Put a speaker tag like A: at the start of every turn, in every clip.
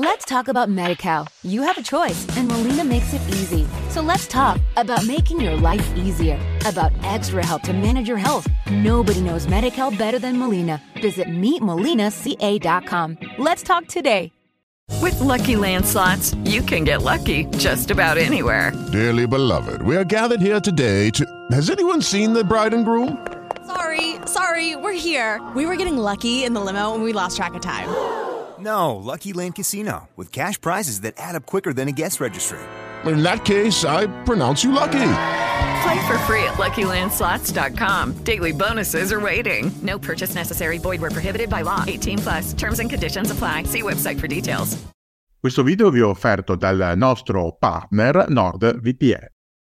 A: Let's talk about MediCal. You have a choice, and Molina makes it easy. So let's talk about making your life easier, about extra help to manage your health. Nobody knows MediCal better than Molina. Visit meetmolinaca.com. Let's talk today.
B: With Lucky Land slots, you can get lucky just about anywhere.
C: Dearly beloved, we are gathered here today to. Has anyone seen the bride and groom?
D: Sorry, sorry, we're here. We were getting lucky in the limo and we lost track of time.
E: No, Lucky Land Casino, with cash prizes that add up quicker than a guest registry.
C: In that case, I pronounce you lucky.
B: Play for free at LuckyLandSlots.com. Daily bonuses are waiting. No purchase necessary. Void where prohibited by law. 18 plus. Terms and conditions apply. See website for details.
F: Questo video vi è offerto dal nostro partner NordVPN.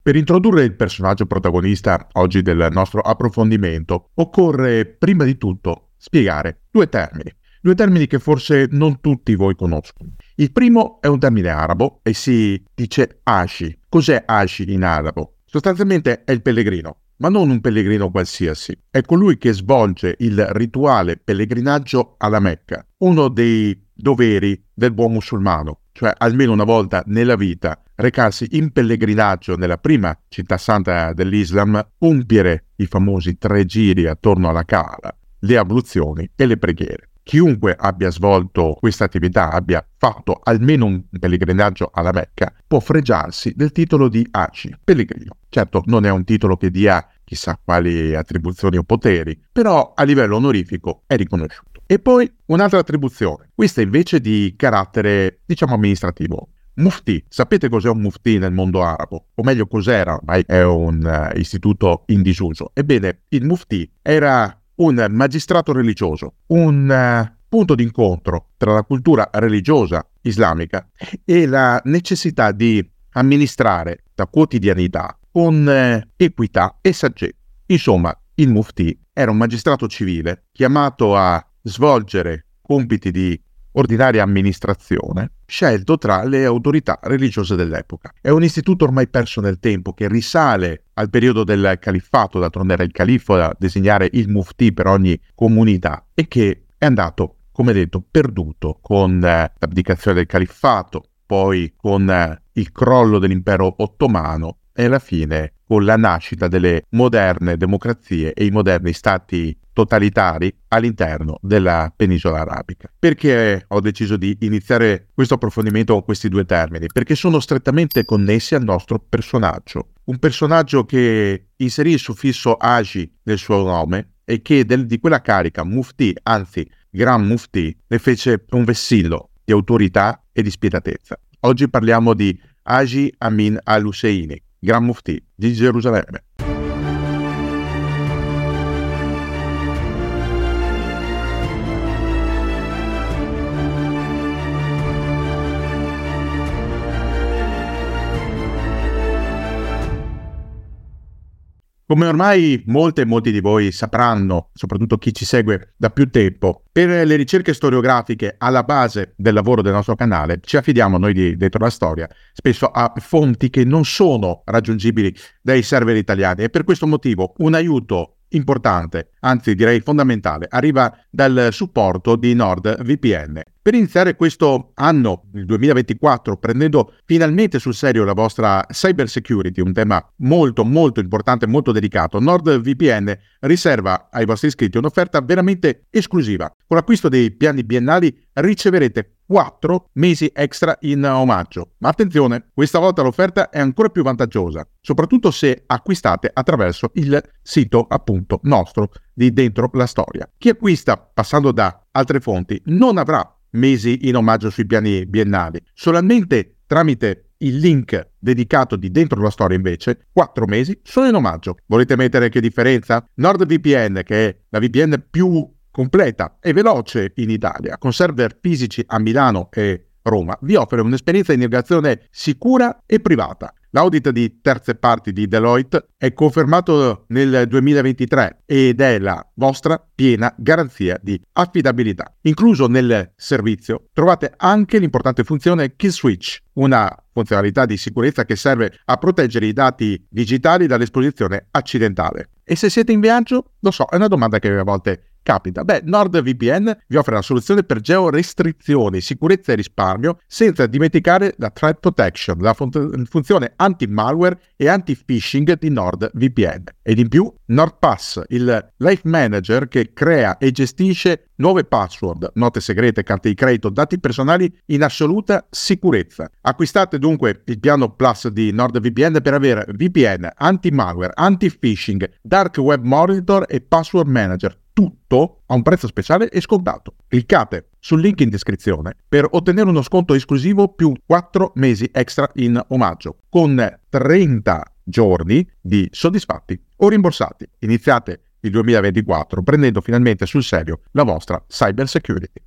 F: Per introdurre il personaggio protagonista oggi del nostro approfondimento, occorre prima di tutto spiegare due termini. Due termini che forse non tutti voi conoscono. Il primo è un termine arabo e si dice Ashi. Cos'è Ashi in arabo? Sostanzialmente è il pellegrino, ma non un pellegrino qualsiasi. È colui che svolge il rituale pellegrinaggio alla Mecca, uno dei doveri del buon musulmano, cioè almeno una volta nella vita recarsi in pellegrinaggio nella prima città santa dell'Islam, compiere i famosi tre giri attorno alla Kaaba, le abluzioni e le preghiere. Chiunque abbia svolto questa attività, abbia fatto almeno un pellegrinaggio alla Mecca, può fregiarsi del titolo di Aci, pellegrino. Certo, non è un titolo che dia chissà quali attribuzioni o poteri, però a livello onorifico è riconosciuto. E poi un'altra attribuzione, questa invece di carattere, diciamo, amministrativo. Mufti, sapete cos'è un mufti nel mondo arabo? O meglio, cos'era? Ormai è un uh, istituto in disuso. Ebbene, il mufti era un magistrato religioso, un uh, punto d'incontro tra la cultura religiosa islamica e la necessità di amministrare la quotidianità con uh, equità e saggezza. Insomma, il mufti era un magistrato civile chiamato a svolgere compiti di ordinaria amministrazione, scelto tra le autorità religiose dell'epoca. È un istituto ormai perso nel tempo che risale al periodo del califfato, d'altronde era il califfo a designare il mufti per ogni comunità e che è andato, come detto, perduto con eh, l'abdicazione del califfato, poi con eh, il crollo dell'impero ottomano e alla fine con la nascita delle moderne democrazie e i moderni stati totalitari all'interno della penisola arabica. Perché ho deciso di iniziare questo approfondimento con questi due termini? Perché sono strettamente connessi al nostro personaggio. Un personaggio che inserì il suffisso agi nel suo nome e che del, di quella carica mufti, anzi gran mufti, ne fece un vessillo di autorità e di spietatezza. Oggi parliamo di Agi Amin al-Husseini, Gran Mufti di Gerusalemme. Come ormai molte e molti di voi sapranno, soprattutto chi ci segue da più tempo, per le ricerche storiografiche alla base del lavoro del nostro canale ci affidiamo noi di Dentro la Storia spesso a fonti che non sono raggiungibili dai server italiani. E per questo motivo un aiuto importante, anzi direi fondamentale, arriva dal supporto di NordVPN. Per iniziare questo anno, il 2024, prendendo finalmente sul serio la vostra cyber security, un tema molto molto importante, molto delicato, NordVPN riserva ai vostri iscritti un'offerta veramente esclusiva. Con l'acquisto dei piani biennali riceverete 4 mesi extra in omaggio. Ma attenzione, questa volta l'offerta è ancora più vantaggiosa, soprattutto se acquistate attraverso il sito appunto nostro di Dentro la Storia. Chi acquista passando da altre fonti non avrà mesi in omaggio sui piani biennali, solamente tramite il link dedicato di Dentro la Storia invece, 4 mesi sono in omaggio. Volete mettere che differenza? NordVPN, che è la VPN più completa e veloce in Italia, con server fisici a Milano e Roma, vi offre un'esperienza di navigazione sicura e privata. L'audit di terze parti di Deloitte è confermato nel 2023 ed è la vostra piena garanzia di affidabilità. Incluso nel servizio trovate anche l'importante funzione Kill Switch, una funzionalità di sicurezza che serve a proteggere i dati digitali dall'esposizione accidentale. E se siete in viaggio? Lo so, è una domanda che a volte capita? Beh, NordVPN vi offre una soluzione per georestrizioni, sicurezza e risparmio, senza dimenticare la threat protection, la fun- funzione anti-malware e anti-phishing di NordVPN. Ed in più, NordPass, il life manager che crea e gestisce nuove password, note segrete, carte di credito, dati personali in assoluta sicurezza. Acquistate dunque il piano Plus di NordVPN per avere VPN, anti-malware, anti-phishing, dark web monitor e password manager tutto a un prezzo speciale e scontato. Cliccate sul link in descrizione per ottenere uno sconto esclusivo più 4 mesi extra in omaggio, con 30 giorni di soddisfatti o rimborsati. Iniziate il 2024 prendendo finalmente sul serio la vostra cyber security.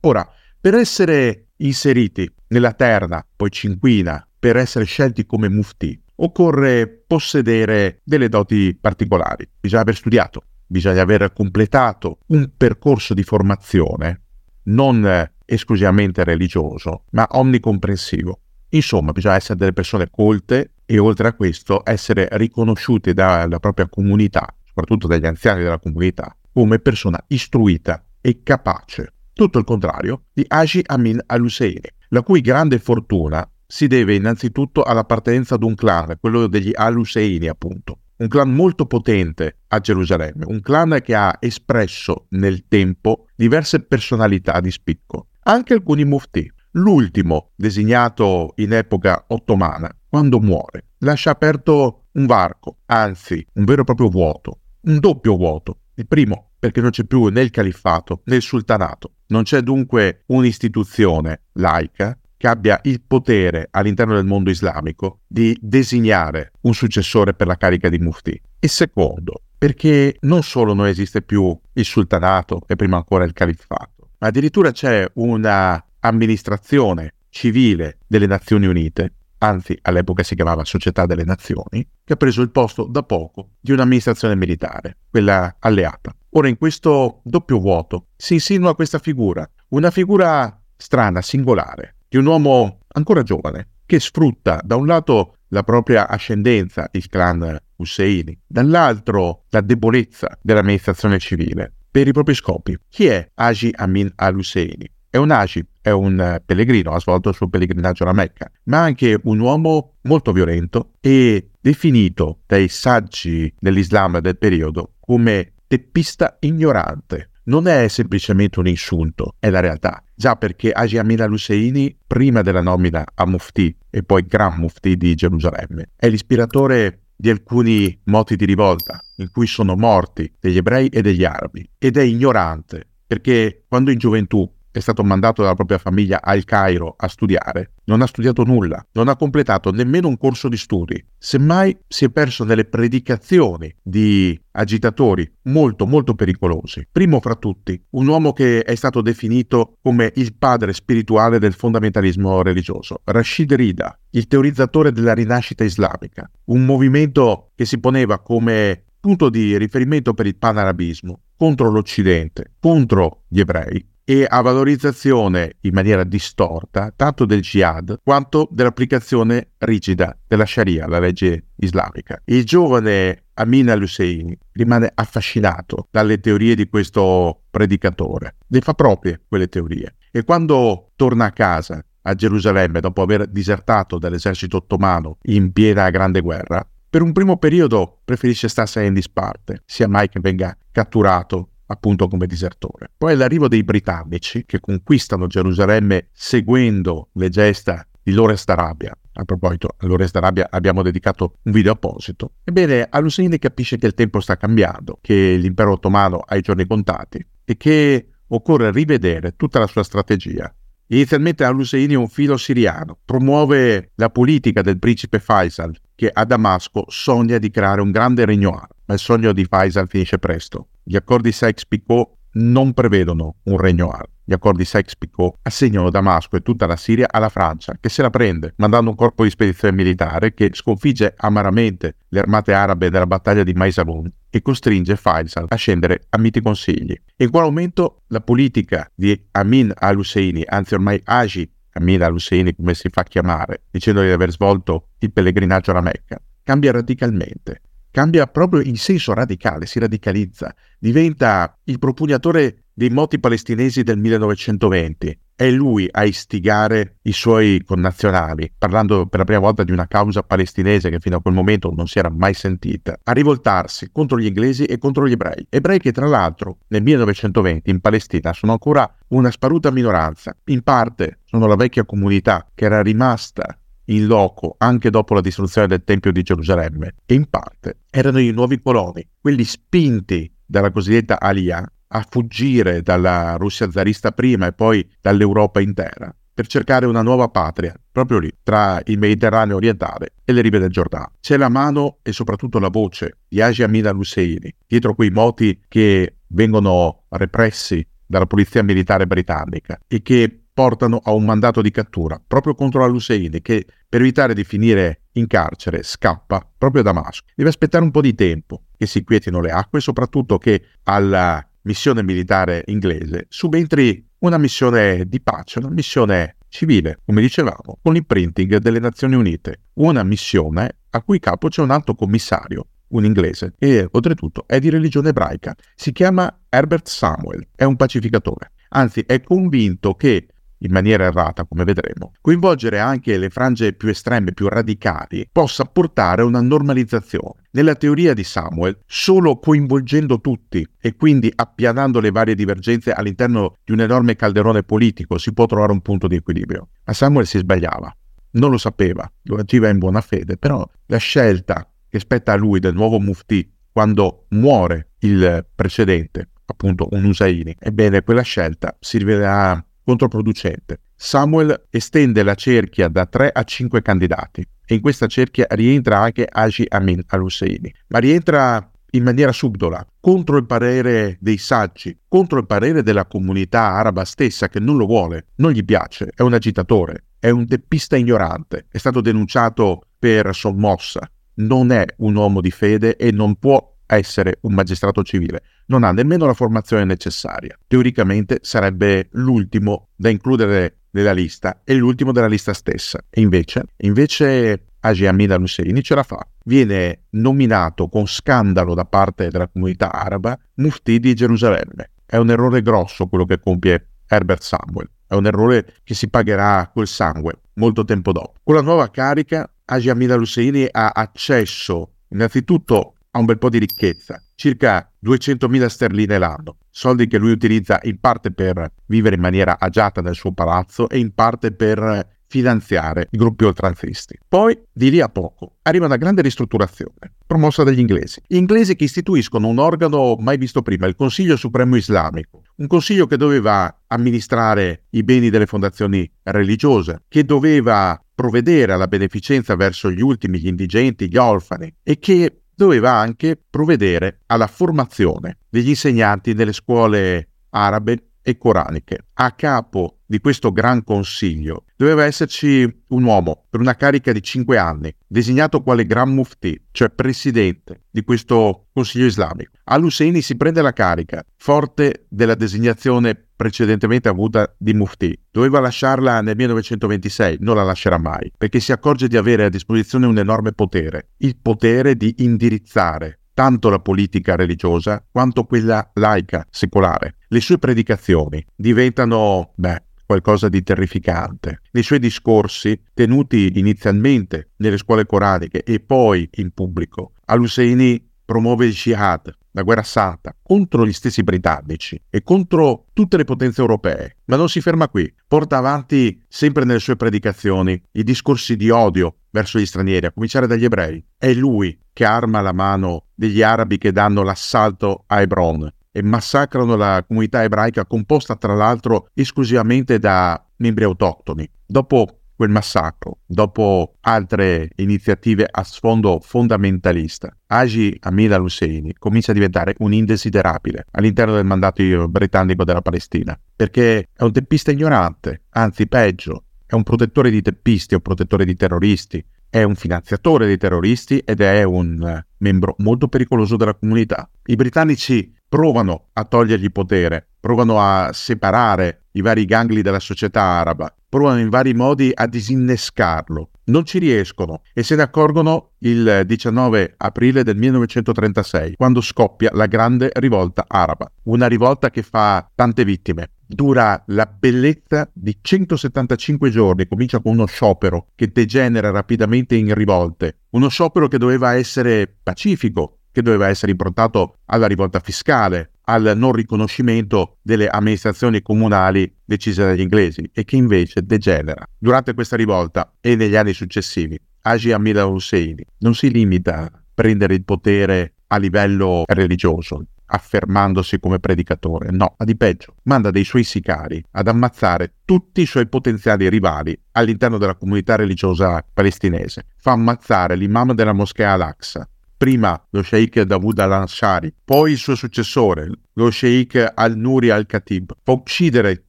F: Ora, per essere inseriti nella terna, poi cinquina, per essere scelti come mufti, occorre possedere delle doti particolari. Bisogna aver studiato, bisogna aver completato un percorso di formazione non esclusivamente religioso, ma omnicomprensivo. Insomma, bisogna essere delle persone colte e oltre a questo essere riconosciuti dalla propria comunità, soprattutto dagli anziani della comunità, come persona istruita e capace. Tutto il contrario di Haji Amin al-Husseini, la cui grande fortuna si deve innanzitutto all'appartenenza ad un clan, quello degli al-Husseini appunto, un clan molto potente a Gerusalemme, un clan che ha espresso nel tempo diverse personalità di spicco, anche alcuni mufti. L'ultimo, designato in epoca ottomana, quando muore, lascia aperto un varco, anzi un vero e proprio vuoto, un doppio vuoto. Il primo, perché non c'è più né il califfato né il sultanato. Non c'è dunque un'istituzione laica che abbia il potere all'interno del mondo islamico di designare un successore per la carica di mufti. E secondo, perché non solo non esiste più il sultanato e prima ancora il califfato, ma addirittura c'è una amministrazione civile delle Nazioni Unite, anzi all'epoca si chiamava Società delle Nazioni, che ha preso il posto da poco di un'amministrazione militare, quella alleata. Ora in questo doppio vuoto si insinua questa figura, una figura strana, singolare, di un uomo ancora giovane, che sfrutta da un lato la propria ascendenza, il clan Husseini, dall'altro la debolezza dell'amministrazione civile, per i propri scopi. Chi è Haji Amin al-Husseini? È un Haji, è un pellegrino, ha svolto il suo pellegrinaggio alla Mecca, ma anche un uomo molto violento e definito dai saggi dell'Islam del periodo come teppista ignorante. Non è semplicemente un insulto, è la realtà. Già perché Haji Amin al-Husseini, prima della nomina a Mufti e poi Gran Mufti di Gerusalemme, è l'ispiratore di alcuni moti di rivolta in cui sono morti degli ebrei e degli arabi ed è ignorante perché quando in gioventù è stato mandato dalla propria famiglia al Cairo a studiare, non ha studiato nulla, non ha completato nemmeno un corso di studi, semmai si è perso nelle predicazioni di agitatori molto molto pericolosi. Primo fra tutti, un uomo che è stato definito come il padre spirituale del fondamentalismo religioso, Rashid Rida, il teorizzatore della rinascita islamica, un movimento che si poneva come punto di riferimento per il panarabismo contro l'Occidente, contro gli ebrei e a valorizzazione in maniera distorta tanto del jihad quanto dell'applicazione rigida della Sharia, la legge islamica. Il giovane Amin al-Husseini rimane affascinato dalle teorie di questo predicatore, le fa proprie quelle teorie e quando torna a casa a Gerusalemme dopo aver disertato dall'esercito ottomano in piena grande guerra, per un primo periodo preferisce starsene in disparte, sia mai che venga catturato appunto come disertore. Poi l'arrivo dei britannici che conquistano Gerusalemme seguendo le gesta di Lawrence d'Arabia. A proposito, a Lawrence d'Arabia abbiamo dedicato un video apposito. Ebbene, Al-Husseini capisce che il tempo sta cambiando, che l'impero ottomano ha i giorni contati e che occorre rivedere tutta la sua strategia. Inizialmente Al-Husseini è un filo siriano, promuove la politica del principe Faisal, che a Damasco sogna di creare un grande regno arabo, ma il sogno di Faisal finisce presto. Gli accordi Sykes-Picot non prevedono un regno arabo. Gli accordi Sykes-Picot assegnano Damasco e tutta la Siria alla Francia, che se la prende, mandando un corpo di spedizione militare che sconfigge amaramente le armate arabe nella battaglia di Maisalun e costringe Faisal a scendere a miti consigli. In quel momento la politica di Amin al-Husseini, anzi ormai Haji Amin al-Husseini come si fa chiamare, dicendo di aver svolto il pellegrinaggio alla Mecca, cambia radicalmente cambia proprio in senso radicale, si radicalizza, diventa il propugnatore dei moti palestinesi del 1920. È lui a istigare i suoi connazionali, parlando per la prima volta di una causa palestinese che fino a quel momento non si era mai sentita, a rivoltarsi contro gli inglesi e contro gli ebrei. Ebrei che tra l'altro nel 1920 in Palestina sono ancora una sparuta minoranza, in parte sono la vecchia comunità che era rimasta in loco anche dopo la distruzione del Tempio di Gerusalemme e in parte erano i nuovi coloni, quelli spinti dalla cosiddetta Aliyah a fuggire dalla Russia zarista prima e poi dall'Europa intera per cercare una nuova patria, proprio lì, tra il Mediterraneo orientale e le rive del Giordano. C'è la mano e soprattutto la voce di Haji Amin al-Husseini, dietro quei moti che vengono repressi dalla polizia militare britannica e che portano a un mandato di cattura proprio contro al-Husseini che per evitare di finire in carcere scappa proprio a Damasco. Deve aspettare un po' di tempo che si quietino le acque e soprattutto che alla missione militare inglese subentri una missione di pace, una missione civile, come dicevamo, con l'imprinting delle Nazioni Unite. Una missione a cui capo c'è un alto commissario, un inglese, e oltretutto è di religione ebraica. Si chiama Herbert Samuel, è un pacificatore. Anzi, è convinto che in maniera errata, come vedremo, coinvolgere anche le frange più estreme, più radicali, possa portare a una normalizzazione. Nella teoria di Samuel, solo coinvolgendo tutti e quindi appianando le varie divergenze all'interno di un enorme calderone politico si può trovare un punto di equilibrio. Ma Samuel si sbagliava. Non lo sapeva, lo agiva in buona fede, però la scelta che spetta a lui del nuovo mufti quando muore il precedente, appunto un Usaini, ebbene quella scelta si rivelerà controproducente. Samuel estende la cerchia da 3 a 5 candidati e in questa cerchia rientra anche Haji Amin al-Husseini, ma rientra in maniera subdola, contro il parere dei saggi, contro il parere della comunità araba stessa che non lo vuole, non gli piace, è un agitatore, è un teppista ignorante, è stato denunciato per sommossa, non è un uomo di fede e non può essere un magistrato civile, non ha nemmeno la formazione necessaria. Teoricamente sarebbe l'ultimo da includere nella lista e l'ultimo della lista stessa. E invece, invece Haji Amin al-Husseini ce la fa. Viene nominato con scandalo da parte della comunità araba mufti di Gerusalemme. È un errore grosso quello che compie Herbert Samuel. È un errore che si pagherà col sangue molto tempo dopo. Con la nuova carica, Haji Amin al-Husseini ha accesso innanzitutto ha un bel po' di ricchezza, circa 200.000 sterline l'anno, soldi che lui utilizza in parte per vivere in maniera agiata nel suo palazzo e in parte per finanziare i gruppi oltranzisti. Poi, di lì a poco, arriva una grande ristrutturazione, promossa dagli inglesi. Gli inglesi che istituiscono un organo mai visto prima, il Consiglio Supremo Islamico, un consiglio che doveva amministrare i beni delle fondazioni religiose, che doveva provvedere alla beneficenza verso gli ultimi, gli indigenti, gli orfani e che doveva anche provvedere alla formazione degli insegnanti nelle scuole arabe e coraniche. A capo di questo gran consiglio doveva esserci un uomo per una carica di cinque anni, designato quale Gran Mufti, cioè presidente di questo consiglio islamico. Al-Husseini si prende la carica, forte della designazione precedentemente avuta di Mufti. Doveva lasciarla nel 1926, non la lascerà mai, perché si accorge di avere a disposizione un enorme potere, il potere di indirizzare tanto la politica religiosa quanto quella laica, secolare. Le sue predicazioni diventano, beh, qualcosa di terrificante. Nei suoi discorsi, tenuti inizialmente nelle scuole coraniche e poi in pubblico, Al-Husseini promuove il jihad, la guerra santa, contro gli stessi britannici e contro tutte le potenze europee. Ma non si ferma qui, porta avanti sempre nelle sue predicazioni i discorsi di odio verso gli stranieri, a cominciare dagli ebrei. È lui che arma la mano degli arabi che danno l'assalto a Hebron e massacrano la comunità ebraica composta tra l'altro esclusivamente da membri autoctoni. Dopo quel massacro, dopo altre iniziative a sfondo fondamentalista, Haji Amin al-Husseini comincia a diventare un indesiderabile all'interno del mandato britannico della Palestina, perché è un teppista ignorante, anzi peggio, è un protettore di teppisti, è un protettore di terroristi, è un finanziatore dei terroristi ed è un membro molto pericoloso della comunità. I britannici provano a togliergli potere, provano a separare i vari gangli della società araba, provano in vari modi a disinnescarlo non ci riescono e se ne accorgono il 19 aprile del 1936, quando scoppia la grande rivolta araba. Una rivolta che fa tante vittime. Dura la bellezza di 175 giorni, comincia con uno sciopero che degenera rapidamente in rivolte, uno sciopero che doveva essere pacifico, che doveva essere improntato alla rivolta fiscale, al non riconoscimento delle amministrazioni comunali decise dagli inglesi e che invece degenera. Durante questa rivolta e negli anni successivi, Haji Amir al-Husseini non si limita a prendere il potere a livello religioso, affermandosi come predicatore, no, ma di peggio, manda dei suoi sicari ad ammazzare tutti i suoi potenziali rivali all'interno della comunità religiosa palestinese. Fa ammazzare l'imam della moschea Al-Aqsa, prima lo sheikh Dawood al-Ansari, poi il suo successore, lo sheikh al-Nuri al-Khatib, fa uccidere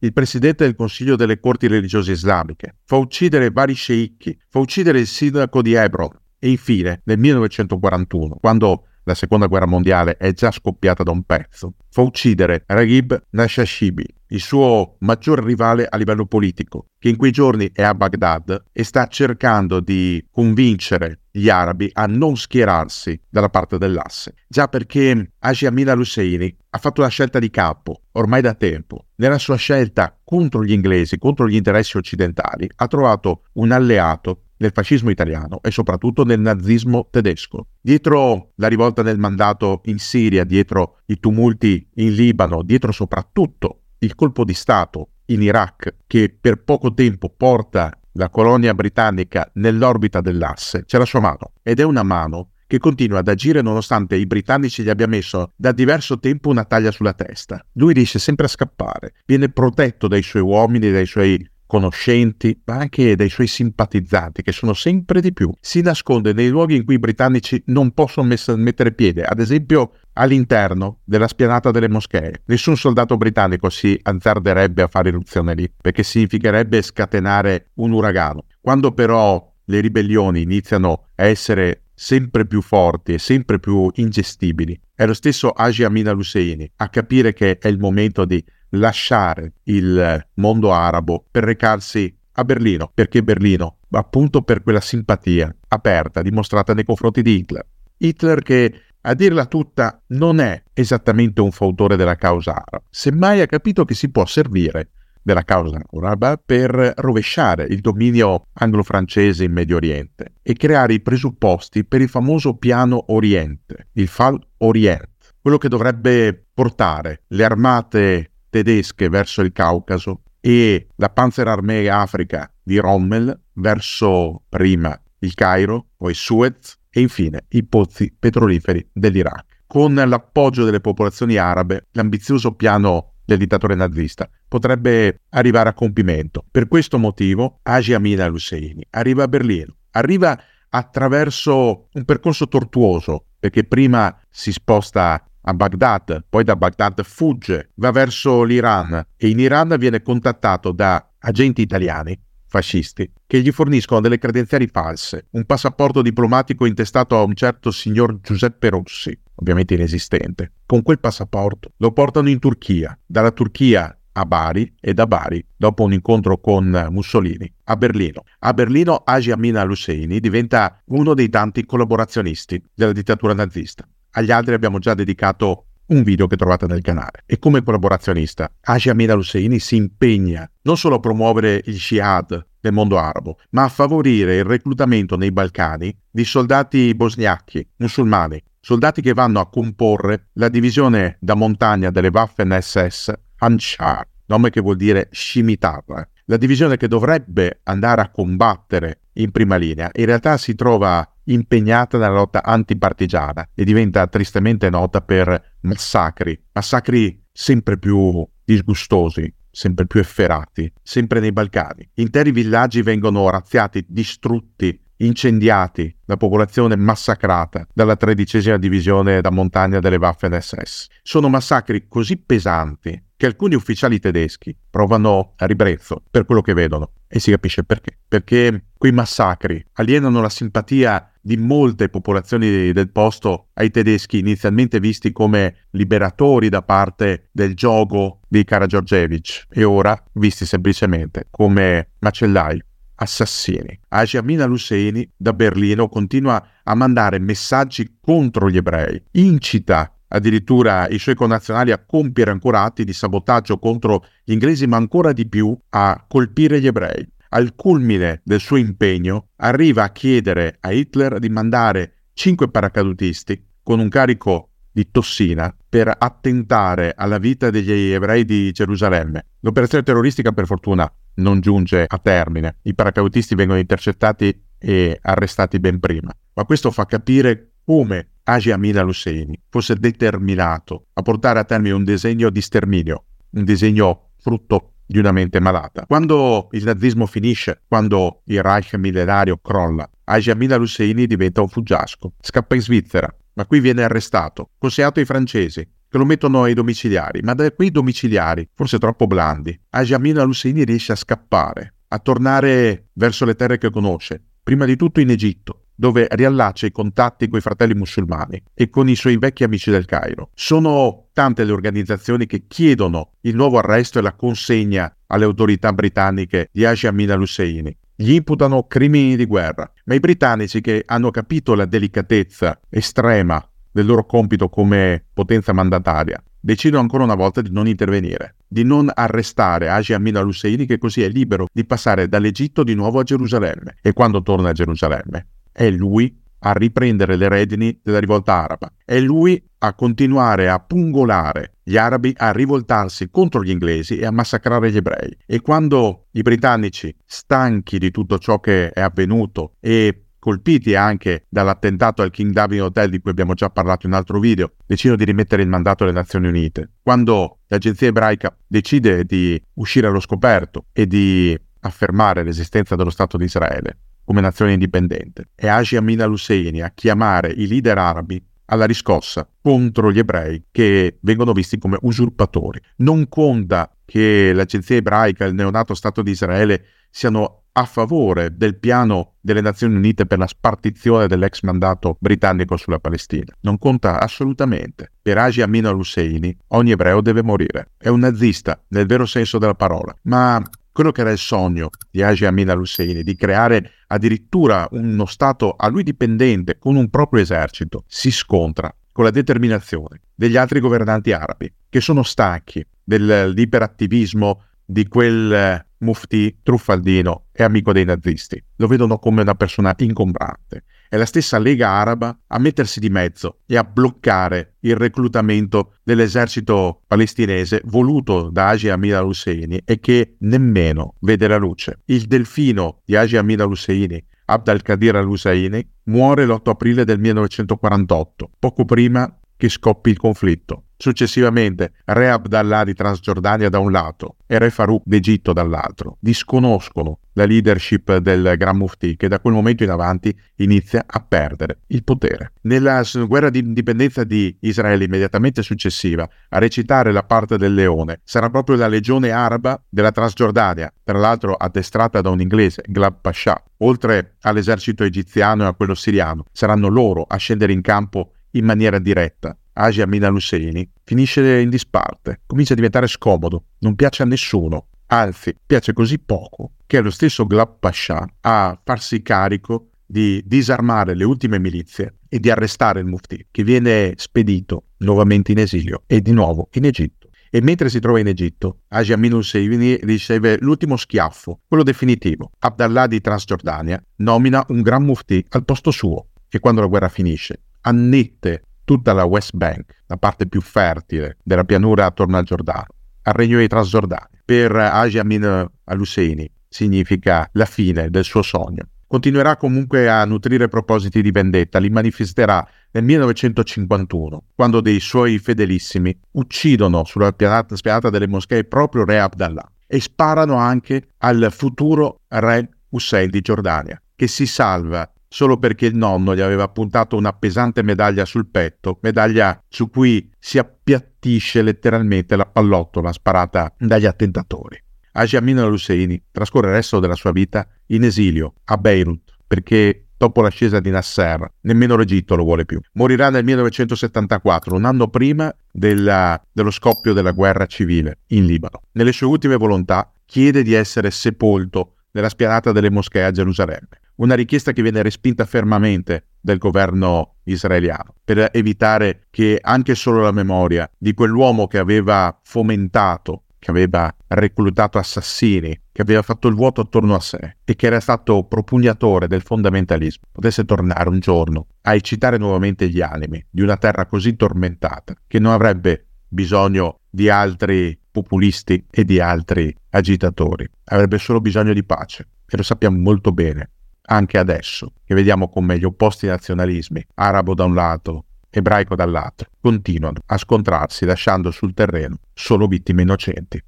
F: il presidente del Consiglio delle Corti Religiose Islamiche, fa uccidere vari sceicchi, fa uccidere il sindaco di Hebron e infine nel 1941, quando la seconda guerra mondiale è già scoppiata da un pezzo, fa uccidere Raghib Nashashibi, il suo maggior rivale a livello politico, che in quei giorni è a Baghdad e sta cercando di convincere gli arabi a non schierarsi dalla parte dell'asse. Già perché Haji Amin al-Husseini ha fatto una scelta di campo, ormai da tempo. Nella sua scelta contro gli inglesi, contro gli interessi occidentali, ha trovato un alleato nel fascismo italiano e soprattutto nel nazismo tedesco. Dietro la rivolta del mandato in Siria, dietro i tumulti in Libano, dietro soprattutto il colpo di Stato in Iraq che per poco tempo porta la colonia britannica nell'orbita dell'asse, c'è la sua mano ed è una mano che continua ad agire nonostante i britannici gli abbia messo da diverso tempo una taglia sulla testa. Lui riesce sempre a scappare, viene protetto dai suoi uomini, dai suoi conoscenti, ma anche dai suoi simpatizzanti, che sono sempre di più. Si nasconde nei luoghi in cui i britannici non possono mess- mettere piede, ad esempio all'interno della spianata delle moschee. Nessun soldato britannico si azzarderebbe a fare irruzione lì, perché significherebbe scatenare un uragano. Quando però le ribellioni iniziano a essere sempre più forti e sempre più ingestibili, è lo stesso Haji Amin al-Husseini a capire che è il momento di lasciare il mondo arabo per recarsi a Berlino. Perché Berlino? Appunto per quella simpatia aperta dimostrata nei confronti di Hitler. Hitler che, a dirla tutta, non è esattamente un fautore della causa araba, semmai ha capito che si può servire della causa araba per rovesciare il dominio anglo-francese in Medio Oriente e creare i presupposti per il famoso piano Oriente, il Fall Orient, quello che dovrebbe portare le armate tedesche verso il Caucaso e la Panzerarmee Africa di Rommel verso prima il Cairo, poi Suez e infine i pozzi petroliferi dell'Iraq. Con l'appoggio delle popolazioni arabe, l'ambizioso piano del dittatore nazista potrebbe arrivare a compimento. Per questo motivo Haji Amin al-Husseini arriva a Berlino, arriva attraverso un percorso tortuoso, perché prima si sposta a Baghdad, poi da Baghdad fugge, va verso l'Iran e in Iran viene contattato da agenti italiani fascisti che gli forniscono delle credenziali false, un passaporto diplomatico intestato a un certo signor Giuseppe Rossi, ovviamente inesistente. Con quel passaporto lo portano in Turchia, dalla Turchia a Bari e da Bari, dopo un incontro con Mussolini, a Berlino. A Berlino Haji Amin al-Husseini diventa uno dei tanti collaborazionisti della dittatura nazista. Agli altri abbiamo già dedicato un video che trovate nel canale. E come collaborazionista, Asia Amir al-Husseini si impegna non solo a promuovere il Shihad nel mondo arabo, ma a favorire il reclutamento nei Balcani di soldati bosniachi, musulmani, soldati che vanno a comporre la divisione da montagna delle Waffen SS Anshar, nome che vuol dire scimitarra. La divisione che dovrebbe andare a combattere in prima linea, in realtà si trova impegnata nella lotta antipartigiana e diventa tristemente nota per massacri, massacri sempre più disgustosi, sempre più efferati, sempre nei Balcani. Interi villaggi vengono razziati, distrutti, incendiati, la popolazione massacrata dalla tredicesima divisione da montagna delle Waffen SS. Sono massacri così pesanti che alcuni ufficiali tedeschi provano a ribrezzo per quello che vedono e si capisce perché. Perché quei massacri alienano la simpatia di molte popolazioni del posto ai tedeschi inizialmente visti come liberatori da parte del gioco di Karagiorgevich e ora visti semplicemente come macellai assassini. Haji Amin al-Husseini da Berlino continua a mandare messaggi contro gli ebrei, incita addirittura i suoi connazionali a compiere ancora atti di sabotaggio contro gli inglesi, ma ancora di più a colpire gli ebrei. Al culmine del suo impegno arriva a chiedere a Hitler di mandare cinque paracadutisti con un carico di tossina per attentare alla vita degli ebrei di Gerusalemme. L'operazione terroristica per fortuna non giunge a termine, i paracadutisti vengono intercettati e arrestati ben prima, ma questo fa capire come Haji Amin al-Husseini fosse determinato a portare a termine un disegno di sterminio, un disegno frutto di una mente malata. Quando il nazismo finisce, quando il Reich millenario crolla, Haji Amin al-Husseini diventa un fuggiasco, scappa in Svizzera, ma qui viene arrestato, consegnato ai francesi, che lo mettono ai domiciliari, ma da quei domiciliari, forse troppo blandi, Haji Amin al-Husseini riesce a scappare, a tornare verso le terre che conosce, prima di tutto in Egitto, dove riallaccia i contatti con i fratelli musulmani e con i suoi vecchi amici del Cairo. Sono tante le organizzazioni che chiedono il nuovo arresto e la consegna alle autorità britanniche di Haji Amin al-Husseini. Gli imputano crimini di guerra, ma i britannici che hanno capito la delicatezza estrema del loro compito come potenza mandataria decidono ancora una volta di non intervenire, di non arrestare Haji Amin al-Husseini che così è libero di passare dall'Egitto di nuovo a Gerusalemme. E quando torna a Gerusalemme è lui a riprendere le redini della rivolta araba. È lui a continuare a pungolare gli arabi a rivoltarsi contro gli inglesi e a massacrare gli ebrei. E quando i britannici, stanchi di tutto ciò che è avvenuto e colpiti anche dall'attentato al King David Hotel di cui abbiamo già parlato in un altro video, decidono di rimettere il mandato alle Nazioni Unite. Quando l'agenzia ebraica decide di uscire allo scoperto e di affermare l'esistenza dello Stato di Israele, come nazione indipendente. È Haji Amin al-Husseini a chiamare i leader arabi alla riscossa contro gli ebrei che vengono visti come usurpatori. Non conta che l'agenzia ebraica e il neonato Stato di Israele siano a favore del piano delle Nazioni Unite per la spartizione dell'ex mandato britannico sulla Palestina. Non conta assolutamente. Per Haji Amin al-Husseini ogni ebreo deve morire. È un nazista nel vero senso della parola, ma quello che era il sogno di Haji Amin al-Husseini, di creare addirittura uno Stato a lui dipendente con un proprio esercito, si scontra con la determinazione degli altri governanti arabi, che sono stanchi dell'iperattivismo di quel mufti truffaldino e amico dei nazisti. Lo vedono come una persona ingombrante è la stessa Lega Araba a mettersi di mezzo e a bloccare il reclutamento dell'esercito palestinese voluto da Haji Amin al-Husseini e che nemmeno vede la luce. Il delfino di Haji Amin al-Husseini Abd al-Qadir al-Husseini muore l'8 aprile del 1948, poco prima che scoppi il conflitto. Successivamente, Re Abdallah di Transgiordania da un lato e Re Farouk d'Egitto dall'altro disconoscono la leadership del Gran Mufti che da quel momento in avanti inizia a perdere il potere. Nella guerra di indipendenza di Israele immediatamente successiva, a recitare la parte del leone sarà proprio la legione araba della Transgiordania, tra l'altro addestrata da un inglese, Glab Pasha. Oltre all'esercito egiziano e a quello siriano, saranno loro a scendere in campo in maniera diretta Asia Amin al-Husseini, finisce in disparte, comincia a diventare scomodo, non piace a nessuno, anzi piace così poco che è lo stesso Glab Pasha a farsi carico di disarmare le ultime milizie e di arrestare il Mufti, che viene spedito nuovamente in esilio e di nuovo in Egitto. E mentre si trova in Egitto, Asia Amin al-Husseini riceve l'ultimo schiaffo, quello definitivo. Abdallah di Transgiordania nomina un gran Mufti al posto suo, che quando la guerra finisce annette tutta la West Bank, la parte più fertile della pianura attorno al Giordano, al regno dei Transgiordani. Per Haji Amin al-Husseini significa la fine del suo sogno. Continuerà comunque a nutrire propositi di vendetta, li manifesterà nel 1951, quando dei suoi fedelissimi uccidono sulla pianata, spianata delle moschee proprio re Abdallah e sparano anche al futuro re Hussein di Giordania, che si salva solo perché il nonno gli aveva puntato una pesante medaglia sul petto, medaglia su cui si appiattisce letteralmente la pallottola sparata dagli attentatori. Haji Amin al-Husseini trascorre il resto della sua vita in esilio a Beirut perché dopo l'ascesa di Nasser nemmeno l'Egitto lo vuole più. Morirà nel 1974, un anno prima della, dello scoppio della guerra civile in Libano. Nelle sue ultime volontà chiede di essere sepolto nella spianata delle moschee a Gerusalemme. Una richiesta che viene respinta fermamente del governo israeliano per evitare che anche solo la memoria di quell'uomo che aveva fomentato che aveva reclutato assassini, che aveva fatto il vuoto attorno a sé e che era stato propugnatore del fondamentalismo, potesse tornare un giorno a eccitare nuovamente gli animi di una terra così tormentata che non avrebbe bisogno di altri populisti e di altri agitatori, avrebbe solo bisogno di pace e lo sappiamo molto bene anche adesso che vediamo come gli opposti nazionalismi, arabo da un lato, ebraico dall'altro, continuano a scontrarsi lasciando sul terreno solo vittime innocenti.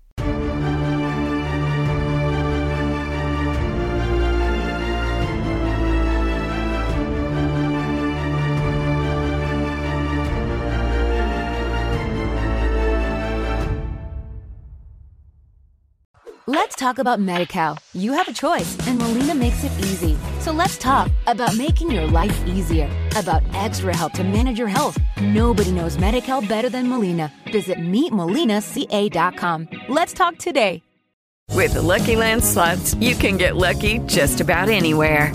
A: Let's talk about MediCal. You have a choice, and Molina makes it easy. So let's talk about making your life easier, about extra help to manage your health. Nobody knows MediCal better than Molina. Visit meetmolinaca.com. Let's talk today.
B: With the Lucky Land slots, you can get lucky just about anywhere.